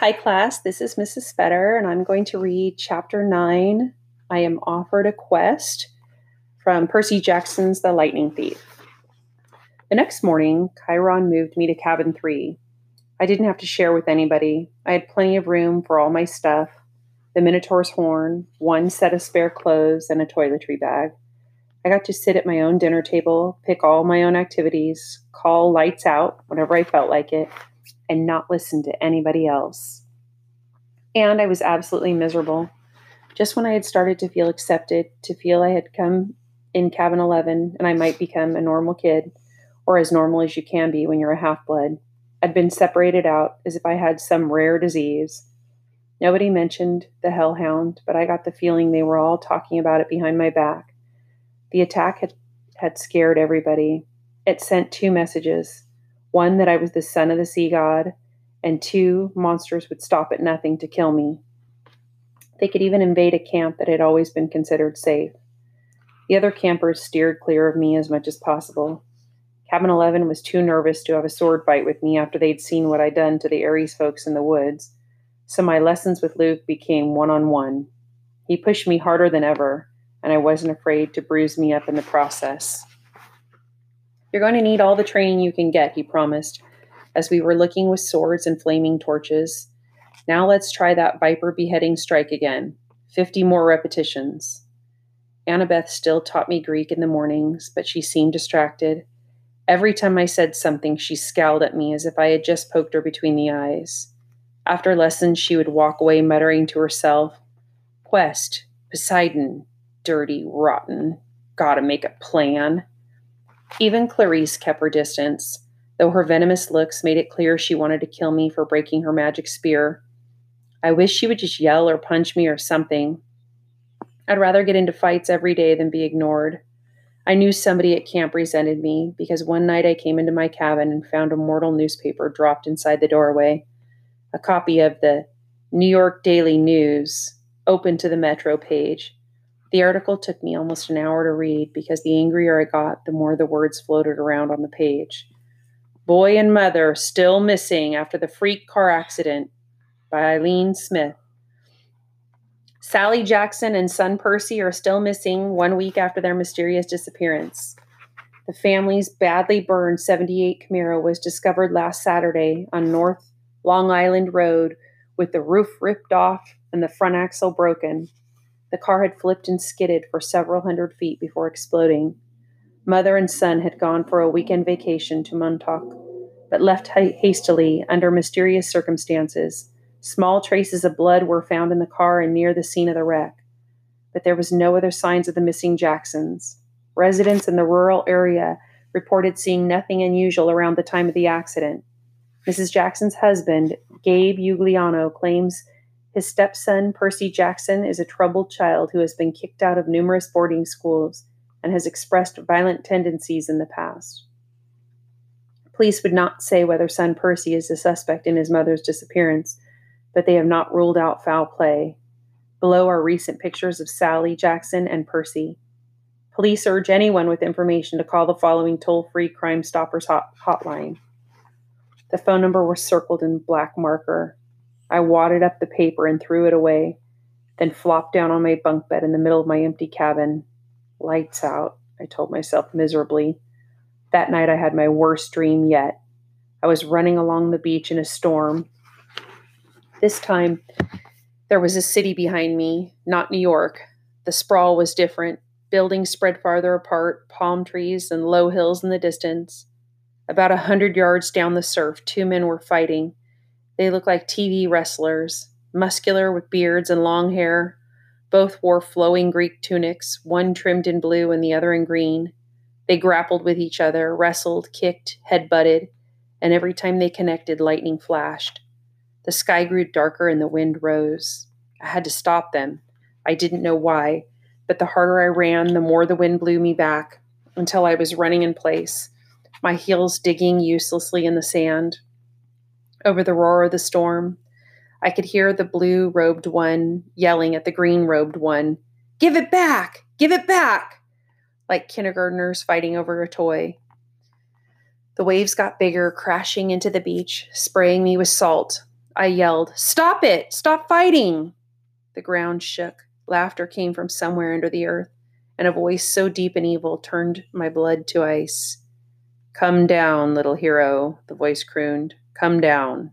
Hi, class. This is Mrs. Spetter, and I'm going to read Chapter 9 I Am Offered a Quest from Percy Jackson's The Lightning Thief. The next morning, Chiron moved me to cabin 3. I didn't have to share with anybody. I had plenty of room for all my stuff the Minotaur's horn, one set of spare clothes, and a toiletry bag. I got to sit at my own dinner table, pick all my own activities, call lights out whenever I felt like it, and not listen to anybody else. And I was absolutely miserable. Just when I had started to feel accepted, to feel I had come in cabin 11 and I might become a normal kid, or as normal as you can be when you're a half blood, I'd been separated out as if I had some rare disease Nobody mentioned the hellhound, but I got the feeling they were all talking about it behind my back. The attack had, had scared everybody. It sent two messages one, that I was the son of the sea god, and two, monsters would stop at nothing to kill me. They could even invade a camp that had always been considered safe. The other campers steered clear of me as much as possible. Cabin 11 was too nervous to have a sword fight with me after they'd seen what I'd done to the Ares folks in the woods so my lessons with Luke became one on one. He pushed me harder than ever, and I wasn't afraid to bruise me up in the process. You're going to need all the training you can get, he promised, as we were looking with swords and flaming torches. Now let's try that viper beheading strike again. Fifty more repetitions. Annabeth still taught me Greek in the mornings, but she seemed distracted. Every time I said something, she scowled at me as if I had just poked her between the eyes. After lessons, she would walk away muttering to herself, Quest, Poseidon, dirty, rotten, gotta make a plan. Even Clarisse kept her distance, though her venomous looks made it clear she wanted to kill me for breaking her magic spear. I wish she would just yell or punch me or something. I'd rather get into fights every day than be ignored. I knew somebody at camp resented me because one night I came into my cabin and found a mortal newspaper dropped inside the doorway a copy of the New York Daily News open to the Metro page. The article took me almost an hour to read because the angrier I got, the more the words floated around on the page. Boy and Mother Still Missing After the Freak Car Accident by Eileen Smith. Sally Jackson and son Percy are still missing one week after their mysterious disappearance. The family's badly burned 78 Camaro was discovered last Saturday on North Long Island Road with the roof ripped off and the front axle broken. The car had flipped and skidded for several hundred feet before exploding. Mother and son had gone for a weekend vacation to Montauk, but left hastily under mysterious circumstances. Small traces of blood were found in the car and near the scene of the wreck, but there was no other signs of the missing Jacksons. Residents in the rural area reported seeing nothing unusual around the time of the accident. Mrs. Jackson's husband, Gabe Ugliano, claims his stepson, Percy Jackson, is a troubled child who has been kicked out of numerous boarding schools and has expressed violent tendencies in the past. Police would not say whether son Percy is the suspect in his mother's disappearance, but they have not ruled out foul play. Below are recent pictures of Sally Jackson and Percy. Police urge anyone with information to call the following toll free Crime Stoppers hot- hotline the phone number was circled in black marker. I wadded up the paper and threw it away, then flopped down on my bunk bed in the middle of my empty cabin. Lights out, I told myself miserably. That night I had my worst dream yet. I was running along the beach in a storm. This time, there was a city behind me, not New York. The sprawl was different. Buildings spread farther apart, palm trees and low hills in the distance. About a hundred yards down the surf, two men were fighting. They looked like TV wrestlers, muscular with beards and long hair. Both wore flowing Greek tunics, one trimmed in blue and the other in green. They grappled with each other, wrestled, kicked, head butted, and every time they connected, lightning flashed. The sky grew darker and the wind rose. I had to stop them. I didn't know why, but the harder I ran, the more the wind blew me back until I was running in place my heels digging uselessly in the sand. Over the roar of the storm, I could hear the blue robed one yelling at the green robed one, Give it back! Give it back! Like kindergartners fighting over a toy. The waves got bigger, crashing into the beach, spraying me with salt. I yelled, Stop it! Stop fighting! The ground shook. Laughter came from somewhere under the earth, and a voice so deep and evil turned my blood to ice. Come down, little hero, the voice crooned. Come down.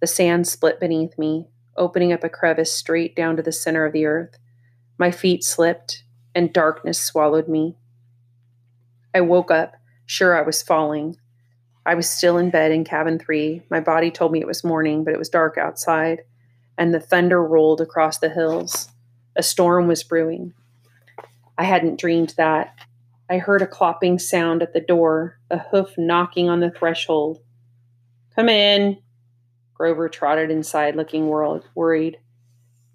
The sand split beneath me, opening up a crevice straight down to the center of the earth. My feet slipped, and darkness swallowed me. I woke up, sure I was falling. I was still in bed in cabin three. My body told me it was morning, but it was dark outside, and the thunder rolled across the hills. A storm was brewing. I hadn't dreamed that. I heard a clopping sound at the door, a hoof knocking on the threshold. Come in. Grover trotted inside, looking worried.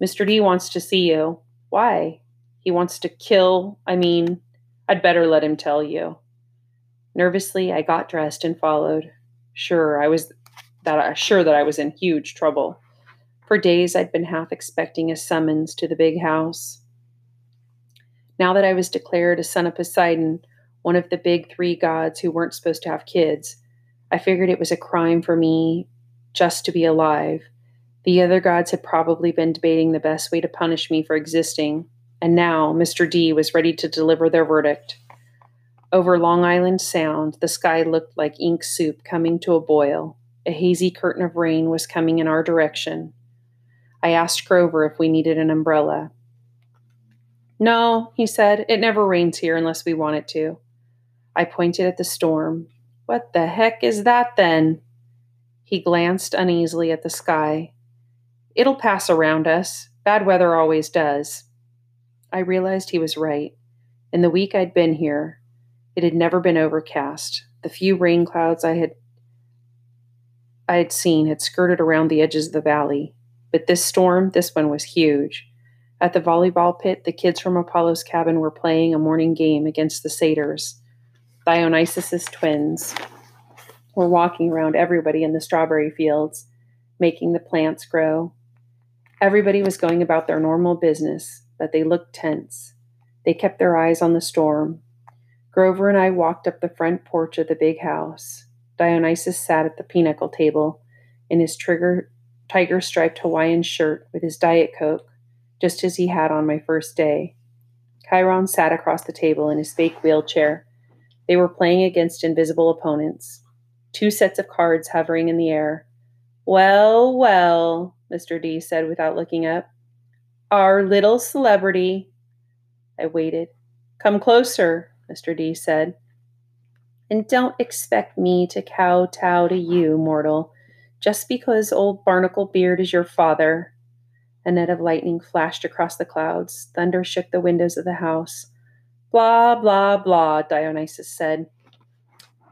Mr. D wants to see you. Why? He wants to kill. I mean, I'd better let him tell you. Nervously, I got dressed and followed. Sure, I was that uh, sure that I was in huge trouble. For days I'd been half expecting a summons to the big house. Now that I was declared a son of Poseidon, one of the big three gods who weren't supposed to have kids, I figured it was a crime for me just to be alive. The other gods had probably been debating the best way to punish me for existing, and now Mr. D was ready to deliver their verdict. Over Long Island Sound, the sky looked like ink soup coming to a boil. A hazy curtain of rain was coming in our direction. I asked Grover if we needed an umbrella. No, he said, it never rains here unless we want it to. I pointed at the storm. What the heck is that then? He glanced uneasily at the sky. It'll pass around us. Bad weather always does. I realized he was right. In the week I'd been here, it had never been overcast. The few rain clouds I had I had seen had skirted around the edges of the valley. But this storm, this one was huge. At the volleyball pit, the kids from Apollo's cabin were playing a morning game against the satyrs. Dionysus's twins were walking around everybody in the strawberry fields, making the plants grow. Everybody was going about their normal business, but they looked tense. They kept their eyes on the storm. Grover and I walked up the front porch of the big house. Dionysus sat at the pinochle table in his trigger tiger striped Hawaiian shirt with his Diet Coke just as he had on my first day. Chiron sat across the table in his fake wheelchair. They were playing against invisible opponents, two sets of cards hovering in the air. Well, well, Mr. D said without looking up. Our little celebrity. I waited. Come closer, Mr. D said. And don't expect me to kowtow to you, mortal, just because old Barnacle Beard is your father. A net of lightning flashed across the clouds. Thunder shook the windows of the house. Blah, blah, blah, Dionysus said.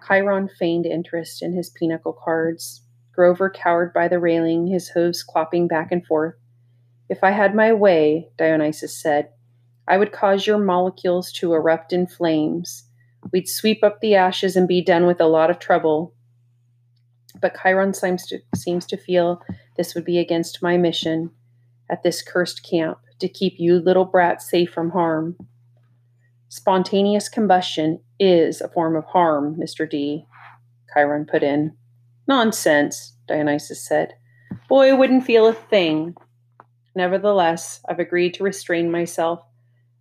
Chiron feigned interest in his pinochle cards. Grover cowered by the railing, his hooves clopping back and forth. If I had my way, Dionysus said, I would cause your molecules to erupt in flames. We'd sweep up the ashes and be done with a lot of trouble. But Chiron seems to, seems to feel this would be against my mission at this cursed camp to keep you little brats safe from harm. Spontaneous combustion is a form of harm, Mr. D, Chiron put in. Nonsense, Dionysus said. Boy wouldn't feel a thing. Nevertheless, I've agreed to restrain myself.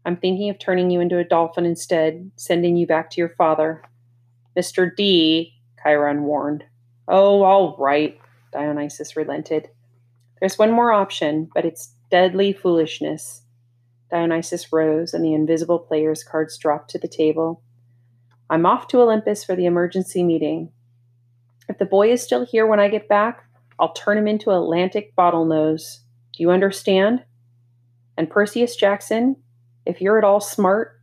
I'm thinking of turning you into a dolphin instead, sending you back to your father. Mr. D, Chiron warned. Oh, all right, Dionysus relented. There's one more option, but it's deadly foolishness. Dionysus rose, and the invisible player's cards dropped to the table. I'm off to Olympus for the emergency meeting. If the boy is still here when I get back, I'll turn him into Atlantic bottlenose. Do you understand? And Perseus Jackson, if you're at all smart,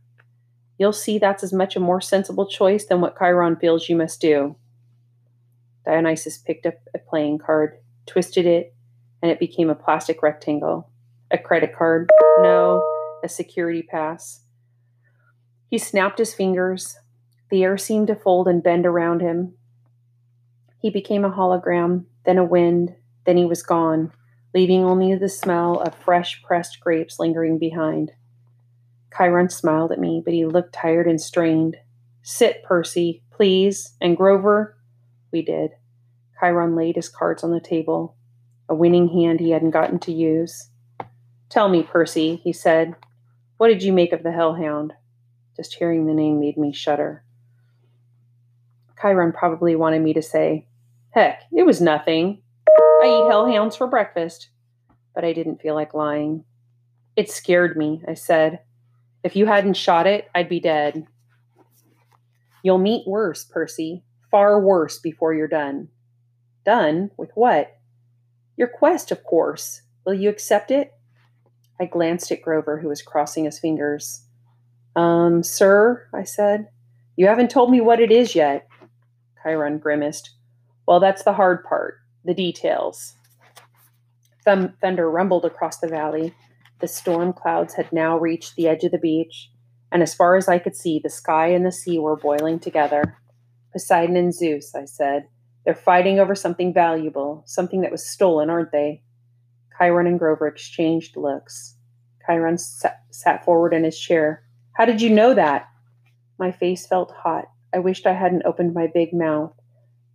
you'll see that's as much a more sensible choice than what Chiron feels you must do. Dionysus picked up a playing card, twisted it, and it became a plastic rectangle. A credit card? No. A security pass. He snapped his fingers. The air seemed to fold and bend around him. He became a hologram, then a wind, then he was gone, leaving only the smell of fresh pressed grapes lingering behind. Chiron smiled at me, but he looked tired and strained. Sit, Percy, please. And Grover? We did. Chiron laid his cards on the table. a winning hand he hadn't gotten to use. Tell me, Percy, he said, what did you make of the hellhound? Just hearing the name made me shudder. Chiron probably wanted me to say, Heck, it was nothing. I eat hellhounds for breakfast. But I didn't feel like lying. It scared me, I said. If you hadn't shot it, I'd be dead. You'll meet worse, Percy. Far worse before you're done. Done? With what? Your quest, of course. Will you accept it? I glanced at Grover, who was crossing his fingers. Um, sir, I said, you haven't told me what it is yet. Chiron grimaced. Well, that's the hard part, the details. Thunder rumbled across the valley. The storm clouds had now reached the edge of the beach, and as far as I could see, the sky and the sea were boiling together. Poseidon and Zeus, I said. They're fighting over something valuable, something that was stolen, aren't they? Chiron and Grover exchanged looks. Chiron sat, sat forward in his chair. How did you know that? My face felt hot. I wished I hadn't opened my big mouth.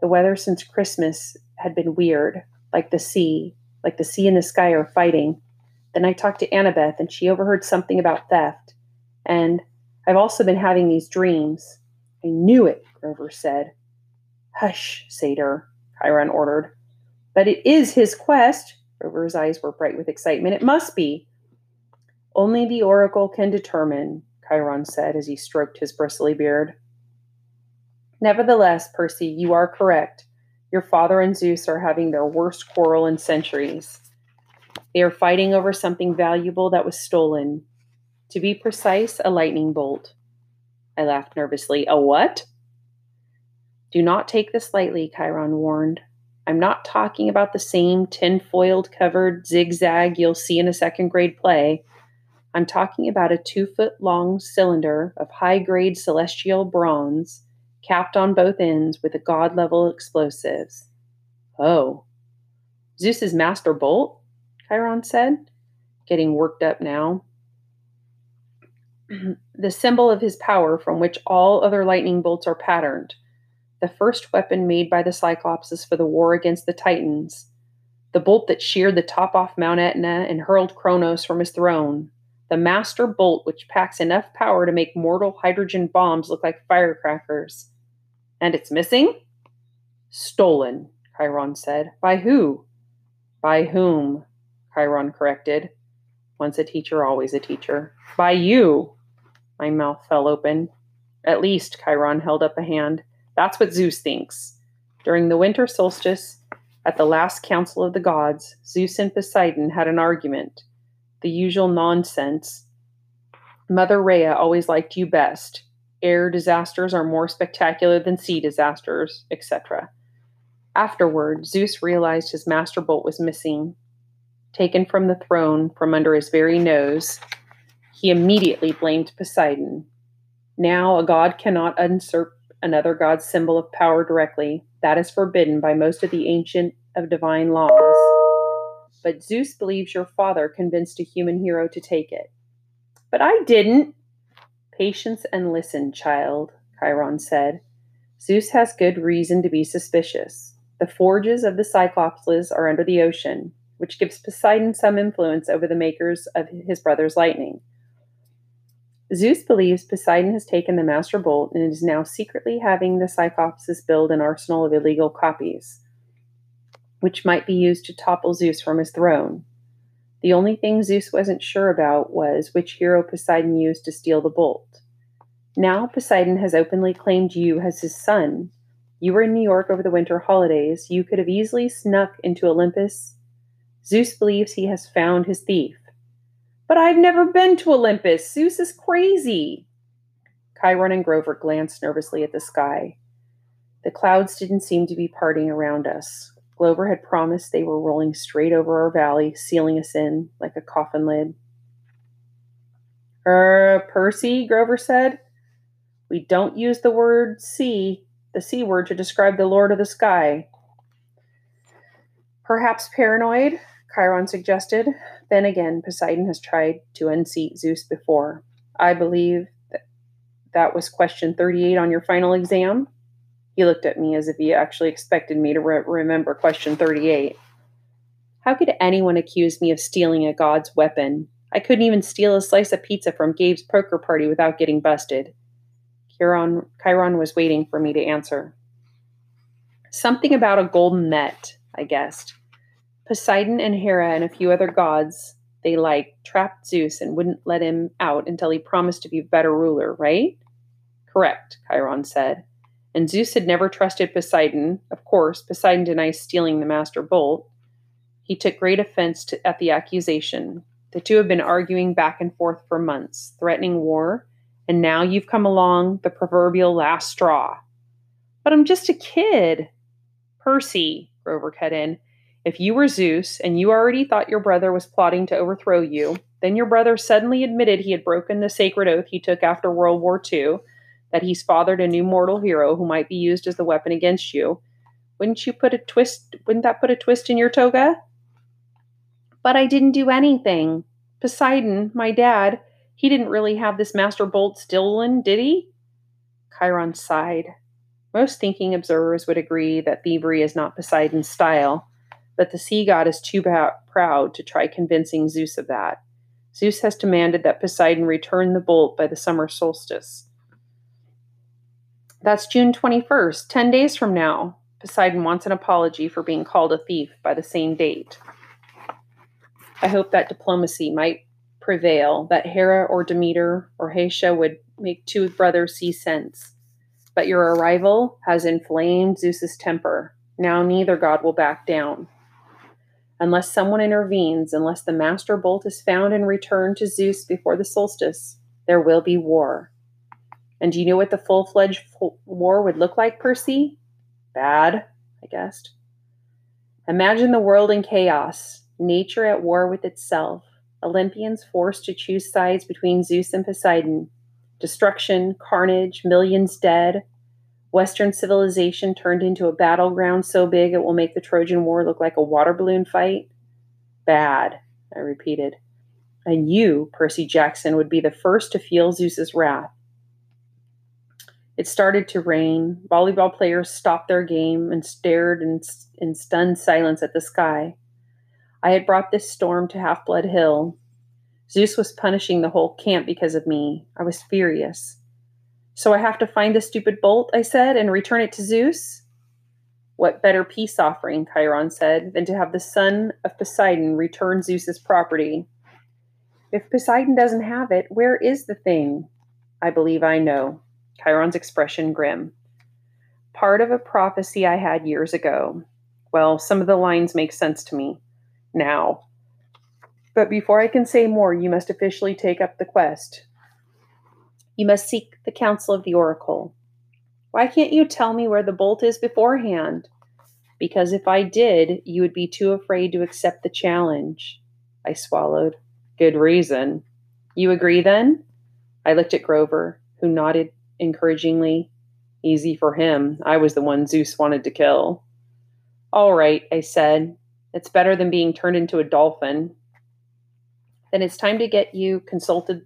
The weather since Christmas had been weird, like the sea, like the sea and the sky are fighting. Then I talked to Annabeth, and she overheard something about theft. And I've also been having these dreams. I knew it, Grover said. Hush, Satyr, Chiron ordered. But it is his quest. Grover's eyes were bright with excitement. It must be. Only the oracle can determine, Chiron said as he stroked his bristly beard. Nevertheless, Percy, you are correct. Your father and Zeus are having their worst quarrel in centuries. They are fighting over something valuable that was stolen. To be precise, a lightning bolt. I laughed nervously. A what? Do not take this lightly, Chiron warned. I'm not talking about the same tin-foiled covered zigzag you'll see in a second grade play. I'm talking about a two foot long cylinder of high grade celestial bronze capped on both ends with a god level explosives. Oh. Zeus's master bolt? Chiron said, getting worked up now. the symbol of his power from which all other lightning bolts are patterned. The first weapon made by the Cyclopses for the war against the Titans. The bolt that sheared the top off Mount Etna and hurled Kronos from his throne. The master bolt which packs enough power to make mortal hydrogen bombs look like firecrackers. And it's missing? Stolen, Chiron said. By who? By whom? Chiron corrected. Once a teacher, always a teacher. By you. My mouth fell open. At least, Chiron held up a hand. That's what Zeus thinks. During the winter solstice, at the last council of the gods, Zeus and Poseidon had an argument. The usual nonsense. Mother Rhea always liked you best air disasters are more spectacular than sea disasters, etc. Afterward, Zeus realized his master bolt was missing. Taken from the throne from under his very nose, he immediately blamed Poseidon. Now, a god cannot usurp another god's symbol of power directly. That is forbidden by most of the ancient of divine laws. But Zeus believes your father convinced a human hero to take it. But I didn't, Patience and listen, child, Chiron said. Zeus has good reason to be suspicious. The forges of the Cyclopses are under the ocean, which gives Poseidon some influence over the makers of his brother's lightning. Zeus believes Poseidon has taken the Master Bolt and is now secretly having the Cyclopses build an arsenal of illegal copies, which might be used to topple Zeus from his throne. The only thing Zeus wasn't sure about was which hero Poseidon used to steal the bolt. Now Poseidon has openly claimed you as his son. You were in New York over the winter holidays. You could have easily snuck into Olympus. Zeus believes he has found his thief. But I've never been to Olympus. Zeus is crazy. Chiron and Grover glanced nervously at the sky. The clouds didn't seem to be parting around us. Grover had promised they were rolling straight over our valley, sealing us in like a coffin lid. Er, Percy, Grover said. We don't use the word sea, the C word, to describe the Lord of the Sky. Perhaps paranoid, Chiron suggested. Then again, Poseidon has tried to unseat Zeus before. I believe that, that was question 38 on your final exam. He looked at me as if he actually expected me to re- remember question 38. How could anyone accuse me of stealing a god's weapon? I couldn't even steal a slice of pizza from Gabe's poker party without getting busted. Chiron, Chiron was waiting for me to answer. Something about a golden net, I guessed. Poseidon and Hera and a few other gods they like trapped Zeus and wouldn't let him out until he promised to be a better ruler, right? Correct, Chiron said. And Zeus had never trusted Poseidon. Of course, Poseidon denies stealing the master bolt. He took great offense to, at the accusation. The two have been arguing back and forth for months, threatening war, and now you've come along, the proverbial last straw. But I'm just a kid. Percy, Grover cut in. If you were Zeus and you already thought your brother was plotting to overthrow you, then your brother suddenly admitted he had broken the sacred oath he took after World War II, that he's fathered a new mortal hero who might be used as the weapon against you. Wouldn't you put a twist wouldn't that put a twist in your toga? But I didn't do anything. Poseidon, my dad, he didn't really have this master bolt stolen, did he? Chiron sighed. Most thinking observers would agree that thievery is not Poseidon's style but the sea god is too proud to try convincing Zeus of that. Zeus has demanded that Poseidon return the bolt by the summer solstice. That's June 21st, 10 days from now. Poseidon wants an apology for being called a thief by the same date. I hope that diplomacy might prevail, that Hera or Demeter or Hestia would make two brothers see sense. But your arrival has inflamed Zeus's temper. Now neither god will back down. Unless someone intervenes, unless the master bolt is found and returned to Zeus before the solstice, there will be war. And do you know what the full fledged war would look like, Percy? Bad, I guessed. Imagine the world in chaos, nature at war with itself, Olympians forced to choose sides between Zeus and Poseidon, destruction, carnage, millions dead, Western civilization turned into a battleground so big it will make the Trojan War look like a water balloon fight? Bad, I repeated. And you, Percy Jackson, would be the first to feel Zeus's wrath. It started to rain. Volleyball players stopped their game and stared in, in stunned silence at the sky. I had brought this storm to Half Blood Hill. Zeus was punishing the whole camp because of me. I was furious. So I have to find the stupid bolt, I said, and return it to Zeus? What better peace offering, Chiron said, than to have the son of Poseidon return Zeus's property? If Poseidon doesn't have it, where is the thing? I believe I know. Chiron's expression grim. Part of a prophecy I had years ago. Well, some of the lines make sense to me now. But before I can say more, you must officially take up the quest. You must seek the counsel of the oracle. Why can't you tell me where the bolt is beforehand? Because if I did, you would be too afraid to accept the challenge. I swallowed. Good reason. You agree then? I looked at Grover, who nodded encouragingly. Easy for him. I was the one Zeus wanted to kill. All right, I said. It's better than being turned into a dolphin. Then it's time to get you consulted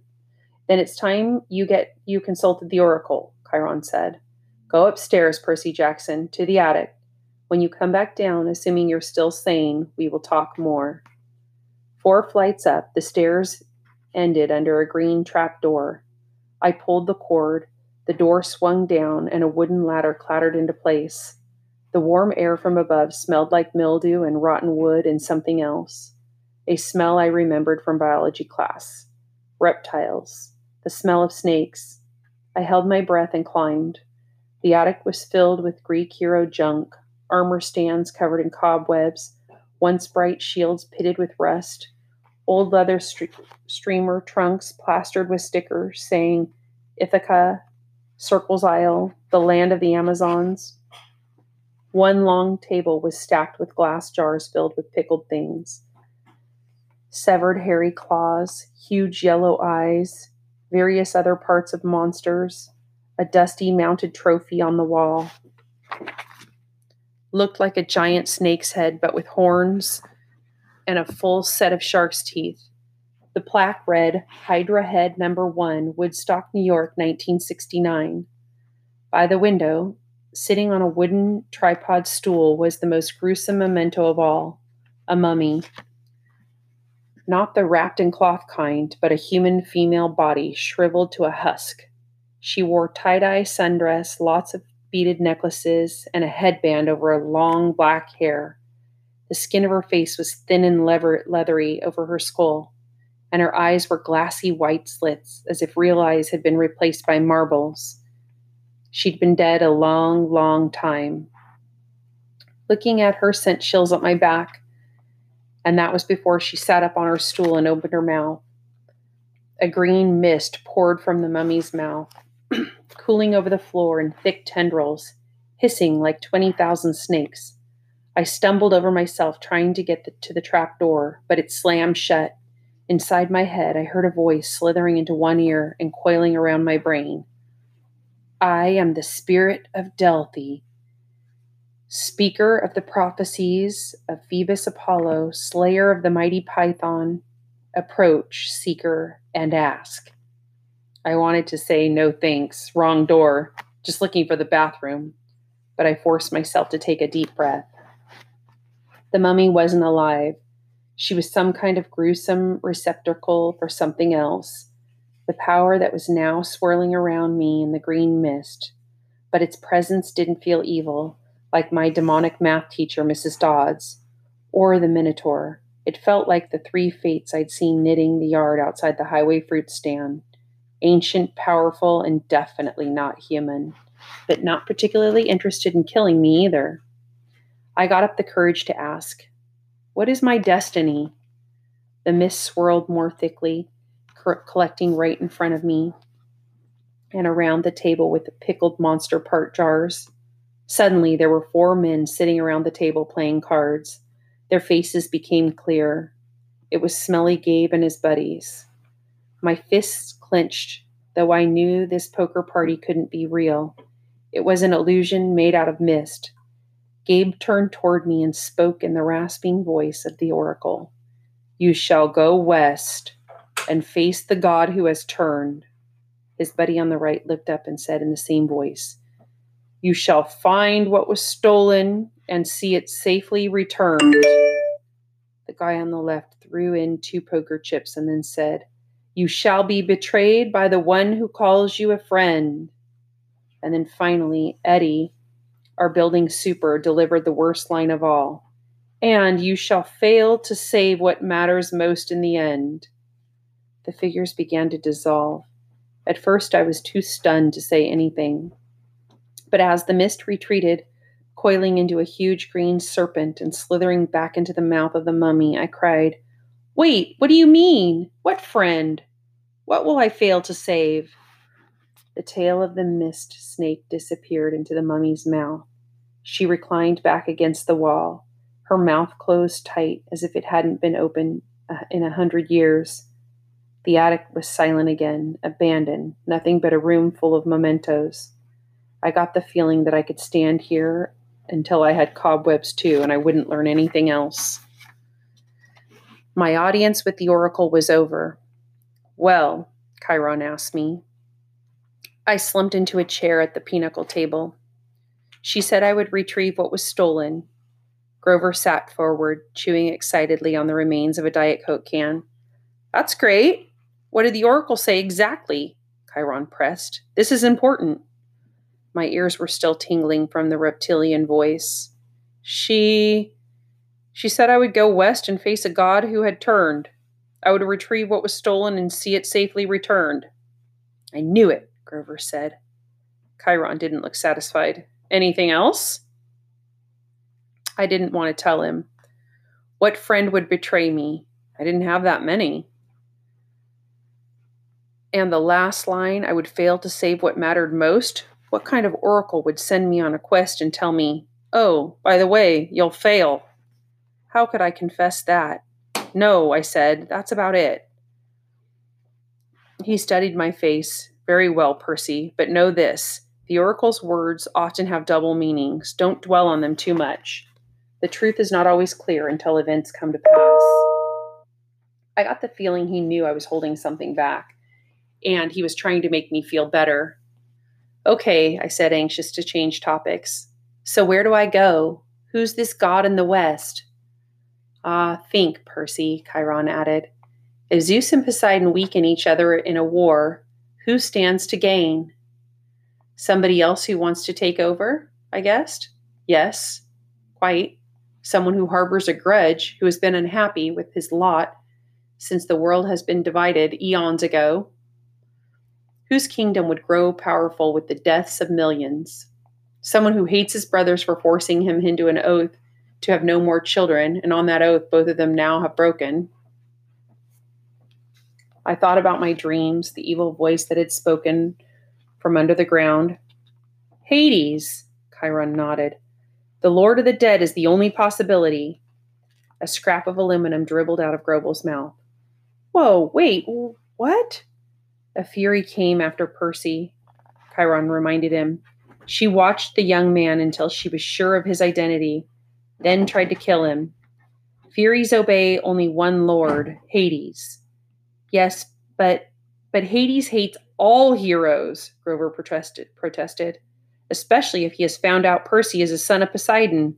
then it's time you get you consulted the oracle, Chiron said. Go upstairs, Percy Jackson, to the attic. When you come back down, assuming you're still sane, we will talk more. Four flights up, the stairs ended under a green trap door. I pulled the cord, the door swung down, and a wooden ladder clattered into place. The warm air from above smelled like mildew and rotten wood and something else. A smell I remembered from biology class. Reptiles the smell of snakes. I held my breath and climbed. The attic was filled with Greek hero junk, armor stands covered in cobwebs, once bright shields pitted with rust, old leather streamer trunks plastered with stickers saying Ithaca, Circe's Isle, the land of the Amazons. One long table was stacked with glass jars filled with pickled things. Severed hairy claws, huge yellow eyes, various other parts of monsters, a dusty mounted trophy on the wall. Looked like a giant snake's head, but with horns and a full set of shark's teeth. The plaque read Hydra Head Number One, Woodstock, New York, 1969. By the window, sitting on a wooden tripod stool, was the most gruesome memento of all a mummy. Not the wrapped in cloth kind, but a human female body shriveled to a husk. She wore tie dye sundress, lots of beaded necklaces, and a headband over her long black hair. The skin of her face was thin and leather- leathery over her skull, and her eyes were glassy white slits, as if real eyes had been replaced by marbles. She'd been dead a long, long time. Looking at her sent chills up my back, and that was before she sat up on her stool and opened her mouth. A green mist poured from the mummy's mouth, cooling over the floor in thick tendrils, hissing like 20,000 snakes. I stumbled over myself trying to get the, to the trap door, but it slammed shut. Inside my head, I heard a voice slithering into one ear and coiling around my brain. I am the spirit of Delphi, speaker of the prophecies of Phoebus Apollo, slayer of the mighty python. Approach, seeker, and ask. I wanted to say no thanks, wrong door, just looking for the bathroom, but I forced myself to take a deep breath. The mummy wasn't alive. She was some kind of gruesome receptacle for something else the power that was now swirling around me in the green mist, but its presence didn't feel evil, like my demonic math teacher, Mrs. Dodds, or the Minotaur. It felt like the three fates I'd seen knitting the yard outside the highway fruit stand ancient, powerful, and definitely not human, but not particularly interested in killing me either. I got up the courage to ask, What is my destiny? The mist swirled more thickly, collecting right in front of me and around the table with the pickled monster part jars. Suddenly, there were four men sitting around the table playing cards. Their faces became clear. It was Smelly Gabe and his buddies. My fists clenched, though I knew this poker party couldn't be real. It was an illusion made out of mist. Gabe turned toward me and spoke in the rasping voice of the oracle You shall go west and face the God who has turned. His buddy on the right looked up and said in the same voice, You shall find what was stolen and see it safely returned. The guy on the left threw in two poker chips and then said, You shall be betrayed by the one who calls you a friend. And then finally, Eddie, our building super, delivered the worst line of all. And you shall fail to save what matters most in the end. The figures began to dissolve. At first, I was too stunned to say anything. But as the mist retreated, coiling into a huge green serpent and slithering back into the mouth of the mummy, I cried, Wait, what do you mean? What friend? What will I fail to save? The tail of the mist snake disappeared into the mummy's mouth. She reclined back against the wall, her mouth closed tight as if it hadn't been open uh, in a hundred years. The attic was silent again, abandoned, nothing but a room full of mementos. I got the feeling that I could stand here until I had cobwebs too, and I wouldn't learn anything else. My audience with the oracle was over. Well, Chiron asked me. I slumped into a chair at the pinochle table. She said I would retrieve what was stolen. Grover sat forward, chewing excitedly on the remains of a Diet Coke can. That's great. What did the oracle say exactly? Chiron pressed. This is important. My ears were still tingling from the reptilian voice. She. She said I would go west and face a god who had turned. I would retrieve what was stolen and see it safely returned. I knew it, Grover said. Chiron didn't look satisfied. Anything else? I didn't want to tell him. What friend would betray me? I didn't have that many. And the last line, I would fail to save what mattered most. What kind of oracle would send me on a quest and tell me, oh, by the way, you'll fail? How could I confess that? No, I said, that's about it. He studied my face. Very well, Percy, but know this the oracle's words often have double meanings. Don't dwell on them too much. The truth is not always clear until events come to pass. I got the feeling he knew I was holding something back and he was trying to make me feel better. Okay, I said, anxious to change topics. So where do I go? Who's this God in the West? Ah, think, Percy, Chiron added. If Zeus and Poseidon weaken each other in a war, who stands to gain? Somebody else who wants to take over, I guessed. Yes, quite. Someone who harbors a grudge, who has been unhappy with his lot since the world has been divided eons ago. Whose kingdom would grow powerful with the deaths of millions? Someone who hates his brothers for forcing him into an oath to have no more children, and on that oath, both of them now have broken. I thought about my dreams, the evil voice that had spoken from under the ground. Hades, Chiron nodded. The Lord of the Dead is the only possibility. A scrap of aluminum dribbled out of Grover's mouth. Whoa, wait, what? A fury came after Percy, Chiron reminded him. She watched the young man until she was sure of his identity then tried to kill him. Furies obey only one lord, Hades. Yes, but but Hades hates all heroes, Grover protested, protested, especially if he has found out Percy is a son of Poseidon.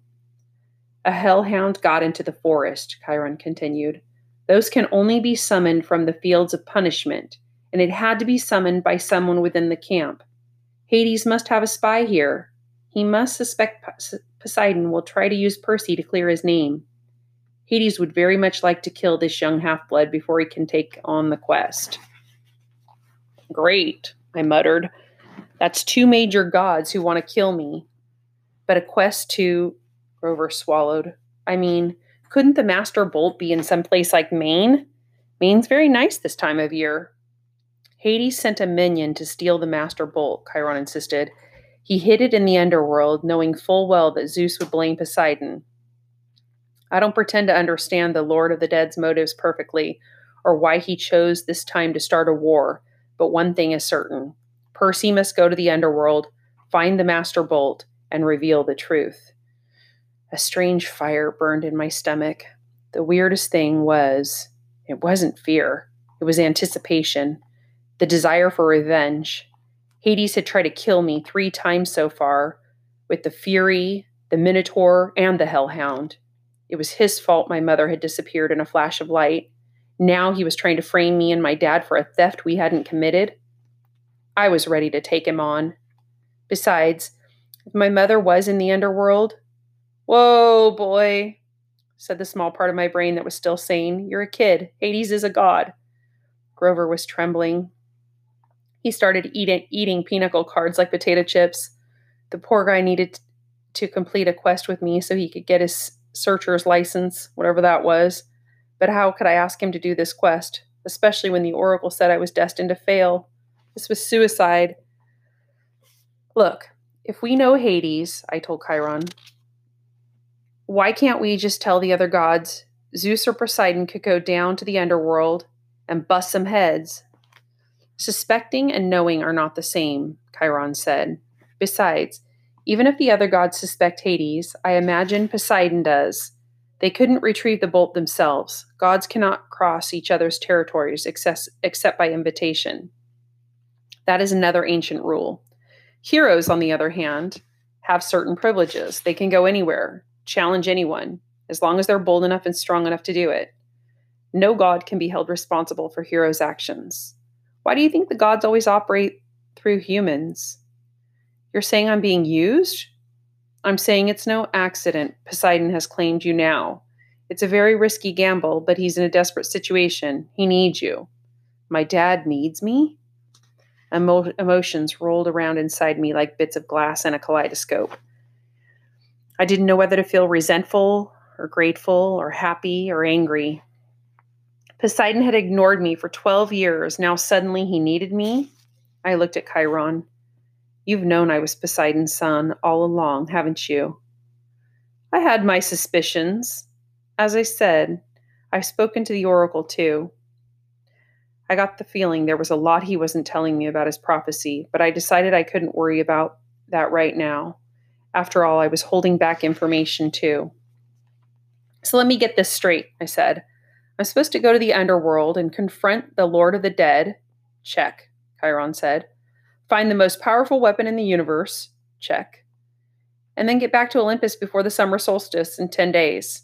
A hellhound got into the forest, Chiron continued. Those can only be summoned from the fields of punishment, and it had to be summoned by someone within the camp. Hades must have a spy here. He must suspect Poseidon will try to use Percy to clear his name. Hades would very much like to kill this young half blood before he can take on the quest. Great, I muttered. That's two major gods who want to kill me. But a quest to. Grover swallowed. I mean, couldn't the Master Bolt be in some place like Maine? Maine's very nice this time of year. Hades sent a minion to steal the Master Bolt, Chiron insisted. He hid it in the underworld, knowing full well that Zeus would blame Poseidon. I don't pretend to understand the Lord of the Dead's motives perfectly, or why he chose this time to start a war, but one thing is certain Percy must go to the underworld, find the Master Bolt, and reveal the truth. A strange fire burned in my stomach. The weirdest thing was, it wasn't fear, it was anticipation, the desire for revenge. Hades had tried to kill me three times so far with the Fury, the Minotaur, and the Hellhound. It was his fault my mother had disappeared in a flash of light. Now he was trying to frame me and my dad for a theft we hadn't committed. I was ready to take him on. Besides, if my mother was in the underworld, whoa, boy, said the small part of my brain that was still sane. You're a kid. Hades is a god. Grover was trembling, he started eating eating pinochle cards like potato chips. The poor guy needed to complete a quest with me so he could get his searcher's license, whatever that was. But how could I ask him to do this quest, especially when the oracle said I was destined to fail? This was suicide. Look, if we know Hades, I told Chiron, why can't we just tell the other gods Zeus or Poseidon could go down to the underworld and bust some heads Suspecting and knowing are not the same, Chiron said. Besides, even if the other gods suspect Hades, I imagine Poseidon does. They couldn't retrieve the bolt themselves. Gods cannot cross each other's territories except by invitation. That is another ancient rule. Heroes, on the other hand, have certain privileges. They can go anywhere, challenge anyone, as long as they're bold enough and strong enough to do it. No god can be held responsible for heroes' actions. Why do you think the gods always operate through humans? You're saying I'm being used? I'm saying it's no accident Poseidon has claimed you now. It's a very risky gamble, but he's in a desperate situation. He needs you. My dad needs me? Emo- emotions rolled around inside me like bits of glass in a kaleidoscope. I didn't know whether to feel resentful or grateful or happy or angry. Poseidon had ignored me for 12 years. Now suddenly he needed me. I looked at Chiron. You've known I was Poseidon's son all along, haven't you? I had my suspicions. As I said, I've spoken to the oracle too. I got the feeling there was a lot he wasn't telling me about his prophecy, but I decided I couldn't worry about that right now. After all, I was holding back information too. So let me get this straight, I said. I'm supposed to go to the underworld and confront the Lord of the Dead. Check, Chiron said. Find the most powerful weapon in the universe. Check. And then get back to Olympus before the summer solstice in 10 days.